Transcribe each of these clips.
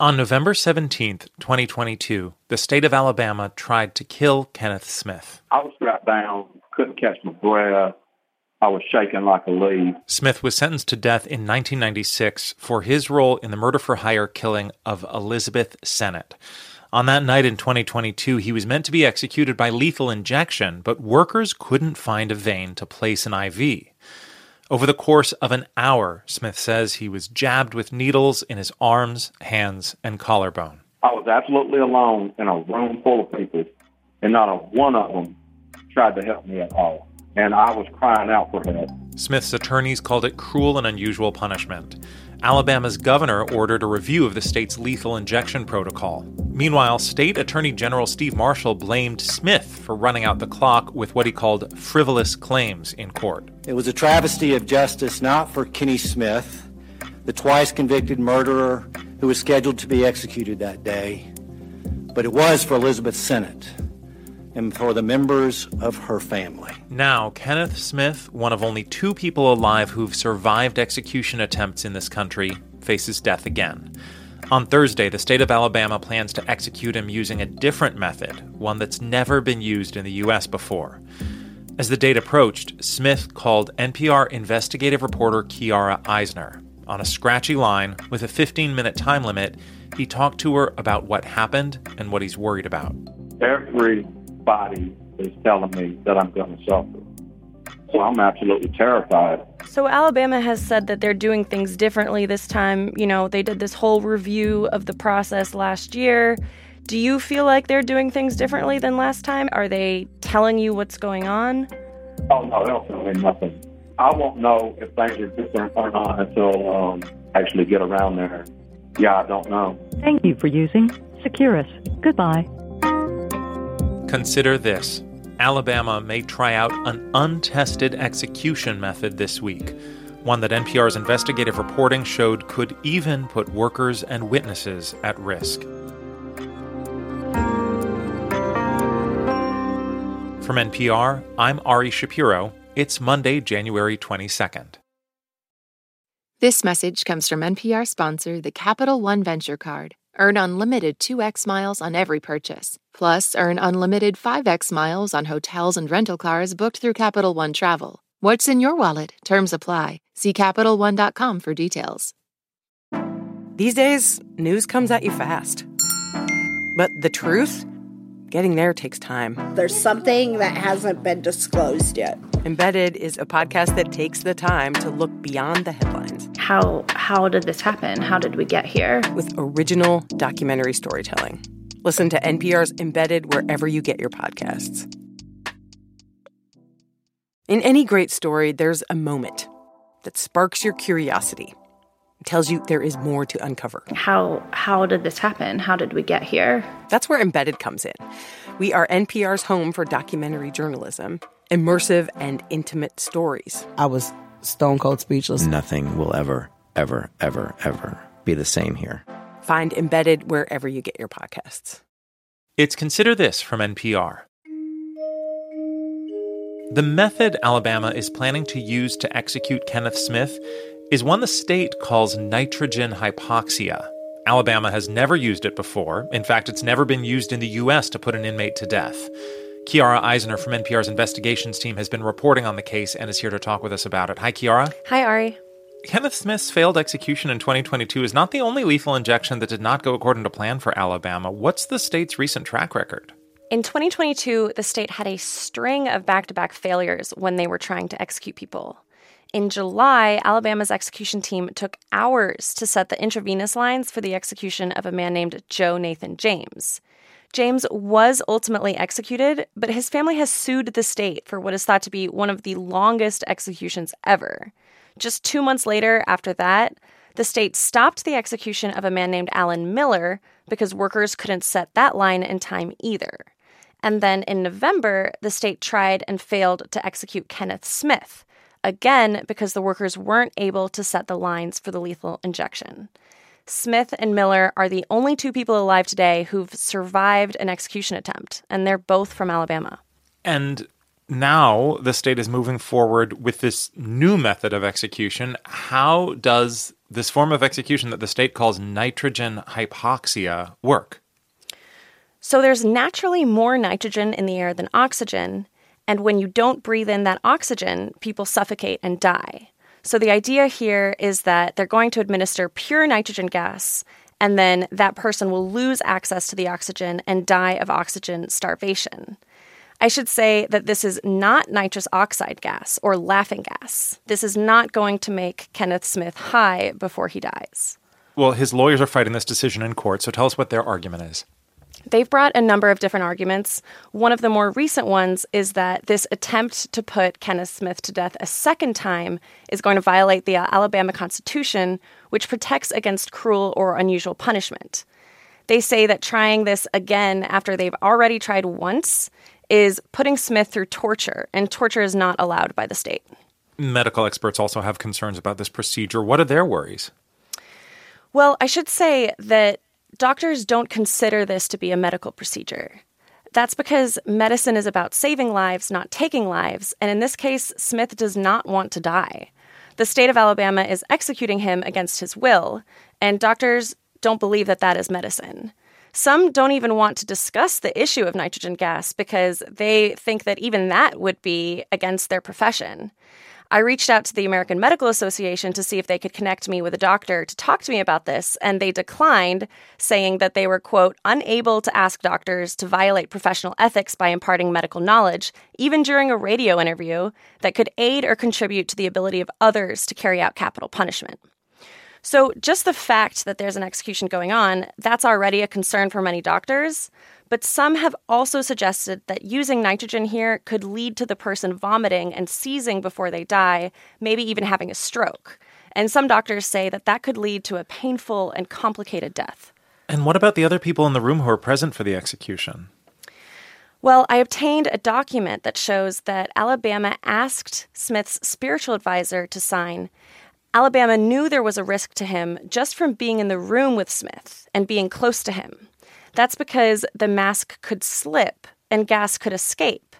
On November 17, 2022, the state of Alabama tried to kill Kenneth Smith. I was strapped down, couldn't catch my breath. I was shaking like a leaf. Smith was sentenced to death in 1996 for his role in the murder for hire killing of Elizabeth Sennett. On that night in 2022, he was meant to be executed by lethal injection, but workers couldn't find a vein to place an IV. Over the course of an hour, Smith says he was jabbed with needles in his arms, hands, and collarbone. I was absolutely alone in a room full of people, and not a one of them tried to help me at all. And I was crying out for help. Smith's attorneys called it cruel and unusual punishment. Alabama's governor ordered a review of the state's lethal injection protocol. Meanwhile, State Attorney General Steve Marshall blamed Smith for running out the clock with what he called frivolous claims in court. It was a travesty of justice not for Kenny Smith, the twice convicted murderer who was scheduled to be executed that day, but it was for Elizabeth Sennett and for the members of her family. Now, Kenneth Smith, one of only two people alive who've survived execution attempts in this country, faces death again. On Thursday, the state of Alabama plans to execute him using a different method, one that's never been used in the U.S. before. As the date approached, Smith called NPR investigative reporter Chiara Eisner. On a scratchy line with a 15 minute time limit, he talked to her about what happened and what he's worried about. Everybody is telling me that I'm going to suffer. So I'm absolutely terrified. So Alabama has said that they're doing things differently this time. You know, they did this whole review of the process last year. Do you feel like they're doing things differently than last time? Are they telling you what's going on? Oh, no, they don't tell me nothing. I won't know if things are different or not until um, I actually get around there. Yeah, I don't know. Thank you for using Securus. Goodbye. Consider this Alabama may try out an untested execution method this week, one that NPR's investigative reporting showed could even put workers and witnesses at risk. From NPR, I'm Ari Shapiro. It's Monday, January 22nd. This message comes from NPR sponsor, the Capital One Venture Card. Earn unlimited 2x miles on every purchase. Plus, earn unlimited 5x miles on hotels and rental cars booked through Capital One Travel. What's in your wallet? Terms apply. See CapitalOne.com for details. These days, news comes at you fast. But the truth? Getting there takes time. There's something that hasn't been disclosed yet. Embedded is a podcast that takes the time to look beyond the headlines. How how did this happen? How did we get here? With original documentary storytelling. Listen to NPR's Embedded wherever you get your podcasts. In any great story, there's a moment that sparks your curiosity. It tells you there is more to uncover. How how did this happen? How did we get here? That's where Embedded comes in. We are NPR's home for documentary journalism, immersive and intimate stories. I was stone cold speechless. Nothing will ever, ever, ever, ever be the same here. Find Embedded wherever you get your podcasts. It's Consider This from NPR. The method Alabama is planning to use to execute Kenneth Smith is one the state calls nitrogen hypoxia. Alabama has never used it before. In fact, it's never been used in the U.S. to put an inmate to death. Chiara Eisner from NPR's investigations team has been reporting on the case and is here to talk with us about it. Hi, Chiara. Hi, Ari. Kenneth Smith's failed execution in 2022 is not the only lethal injection that did not go according to plan for Alabama. What's the state's recent track record? In 2022, the state had a string of back to back failures when they were trying to execute people. In July, Alabama's execution team took hours to set the intravenous lines for the execution of a man named Joe Nathan James. James was ultimately executed, but his family has sued the state for what is thought to be one of the longest executions ever. Just two months later, after that, the state stopped the execution of a man named Alan Miller because workers couldn't set that line in time either. And then in November, the state tried and failed to execute Kenneth Smith, again because the workers weren't able to set the lines for the lethal injection. Smith and Miller are the only two people alive today who've survived an execution attempt, and they're both from Alabama. And now the state is moving forward with this new method of execution. How does this form of execution that the state calls nitrogen hypoxia work? So there's naturally more nitrogen in the air than oxygen, and when you don't breathe in that oxygen, people suffocate and die. So the idea here is that they're going to administer pure nitrogen gas, and then that person will lose access to the oxygen and die of oxygen starvation. I should say that this is not nitrous oxide gas or laughing gas. This is not going to make Kenneth Smith high before he dies. Well, his lawyers are fighting this decision in court, so tell us what their argument is. They've brought a number of different arguments. One of the more recent ones is that this attempt to put Kenneth Smith to death a second time is going to violate the uh, Alabama Constitution, which protects against cruel or unusual punishment. They say that trying this again after they've already tried once is putting Smith through torture, and torture is not allowed by the state. Medical experts also have concerns about this procedure. What are their worries? Well, I should say that doctors don't consider this to be a medical procedure. That's because medicine is about saving lives, not taking lives, and in this case, Smith does not want to die. The state of Alabama is executing him against his will, and doctors don't believe that that is medicine. Some don't even want to discuss the issue of nitrogen gas because they think that even that would be against their profession. I reached out to the American Medical Association to see if they could connect me with a doctor to talk to me about this, and they declined, saying that they were, quote, unable to ask doctors to violate professional ethics by imparting medical knowledge, even during a radio interview, that could aid or contribute to the ability of others to carry out capital punishment. So, just the fact that there's an execution going on, that's already a concern for many doctors. But some have also suggested that using nitrogen here could lead to the person vomiting and seizing before they die, maybe even having a stroke. And some doctors say that that could lead to a painful and complicated death. And what about the other people in the room who were present for the execution? Well, I obtained a document that shows that Alabama asked Smith's spiritual advisor to sign. Alabama knew there was a risk to him just from being in the room with Smith and being close to him. That's because the mask could slip and gas could escape.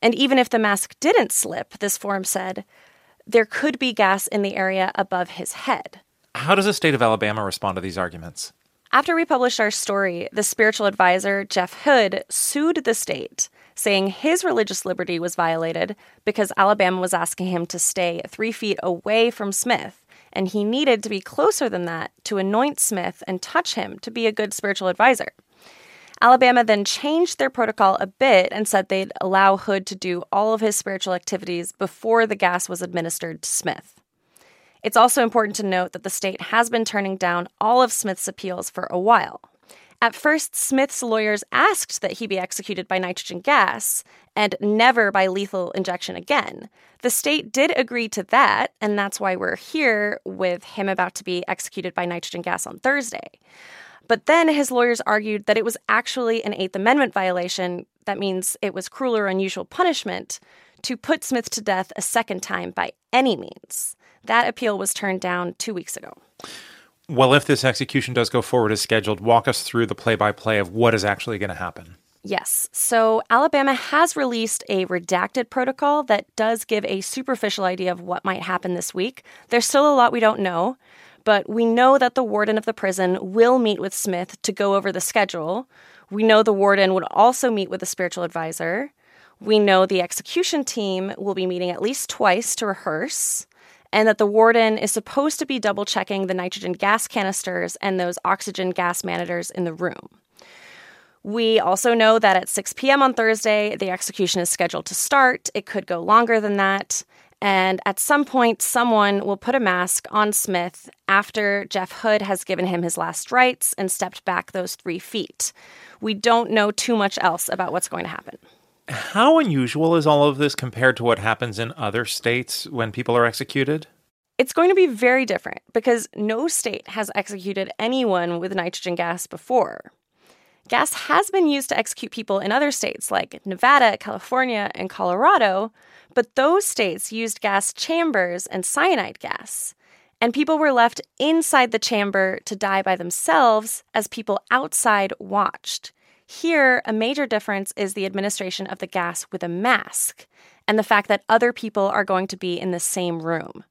And even if the mask didn't slip, this form said, there could be gas in the area above his head. How does the state of Alabama respond to these arguments? After we published our story, the spiritual advisor, Jeff Hood, sued the state, saying his religious liberty was violated because Alabama was asking him to stay three feet away from Smith, and he needed to be closer than that to anoint Smith and touch him to be a good spiritual advisor. Alabama then changed their protocol a bit and said they'd allow Hood to do all of his spiritual activities before the gas was administered to Smith. It's also important to note that the state has been turning down all of Smith's appeals for a while. At first, Smith's lawyers asked that he be executed by nitrogen gas and never by lethal injection again. The state did agree to that, and that's why we're here with him about to be executed by nitrogen gas on Thursday. But then his lawyers argued that it was actually an Eighth Amendment violation. That means it was cruel or unusual punishment to put Smith to death a second time by any means. That appeal was turned down two weeks ago. Well, if this execution does go forward as scheduled, walk us through the play by play of what is actually going to happen. Yes. So Alabama has released a redacted protocol that does give a superficial idea of what might happen this week. There's still a lot we don't know but we know that the warden of the prison will meet with Smith to go over the schedule. We know the warden would also meet with a spiritual advisor. We know the execution team will be meeting at least twice to rehearse, and that the warden is supposed to be double checking the nitrogen gas canisters and those oxygen gas managers in the room. We also know that at 6 p.m. on Thursday, the execution is scheduled to start. It could go longer than that. And at some point, someone will put a mask on Smith after Jeff Hood has given him his last rites and stepped back those three feet. We don't know too much else about what's going to happen. How unusual is all of this compared to what happens in other states when people are executed? It's going to be very different because no state has executed anyone with nitrogen gas before. Gas has been used to execute people in other states like Nevada, California, and Colorado, but those states used gas chambers and cyanide gas. And people were left inside the chamber to die by themselves as people outside watched. Here, a major difference is the administration of the gas with a mask and the fact that other people are going to be in the same room.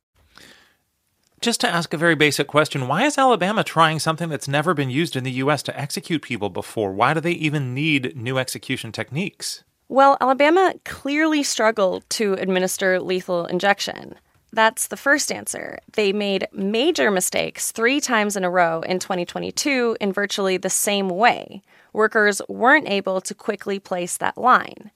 Just to ask a very basic question, why is Alabama trying something that's never been used in the US to execute people before? Why do they even need new execution techniques? Well, Alabama clearly struggled to administer lethal injection. That's the first answer. They made major mistakes three times in a row in 2022 in virtually the same way. Workers weren't able to quickly place that line.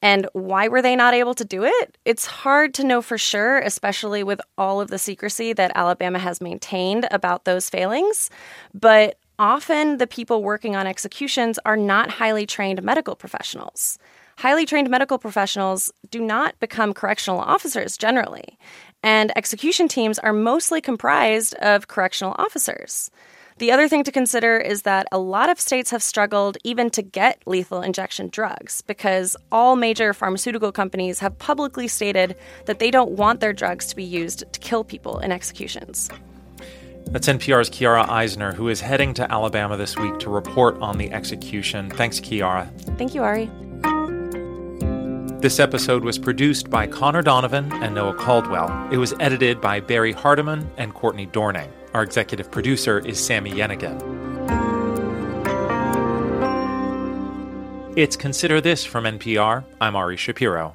And why were they not able to do it? It's hard to know for sure, especially with all of the secrecy that Alabama has maintained about those failings. But often the people working on executions are not highly trained medical professionals. Highly trained medical professionals do not become correctional officers generally, and execution teams are mostly comprised of correctional officers. The other thing to consider is that a lot of states have struggled even to get lethal injection drugs because all major pharmaceutical companies have publicly stated that they don't want their drugs to be used to kill people in executions. That's NPR's Chiara Eisner, who is heading to Alabama this week to report on the execution. Thanks, Chiara. Thank you, Ari. This episode was produced by Connor Donovan and Noah Caldwell. It was edited by Barry Hardiman and Courtney Dorning. Our executive producer is Sami Yenigun. It's Consider This from NPR. I'm Ari Shapiro.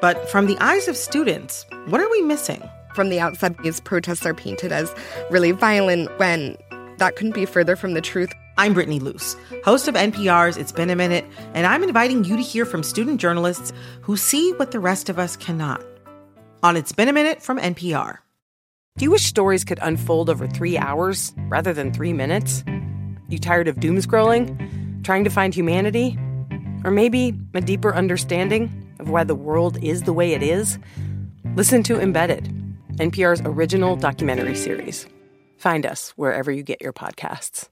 But from the eyes of students, what are we missing? From the outside, these protests are painted as really violent when that couldn't be further from the truth. I'm Brittany Luce, host of NPR's It's Been a Minute, and I'm inviting you to hear from student journalists who see what the rest of us cannot. On It's Been a Minute from NPR. Do you wish stories could unfold over three hours rather than three minutes? You tired of doom scrolling? Trying to find humanity? Or maybe a deeper understanding of why the world is the way it is? Listen to Embedded, NPR's original documentary series. Find us wherever you get your podcasts.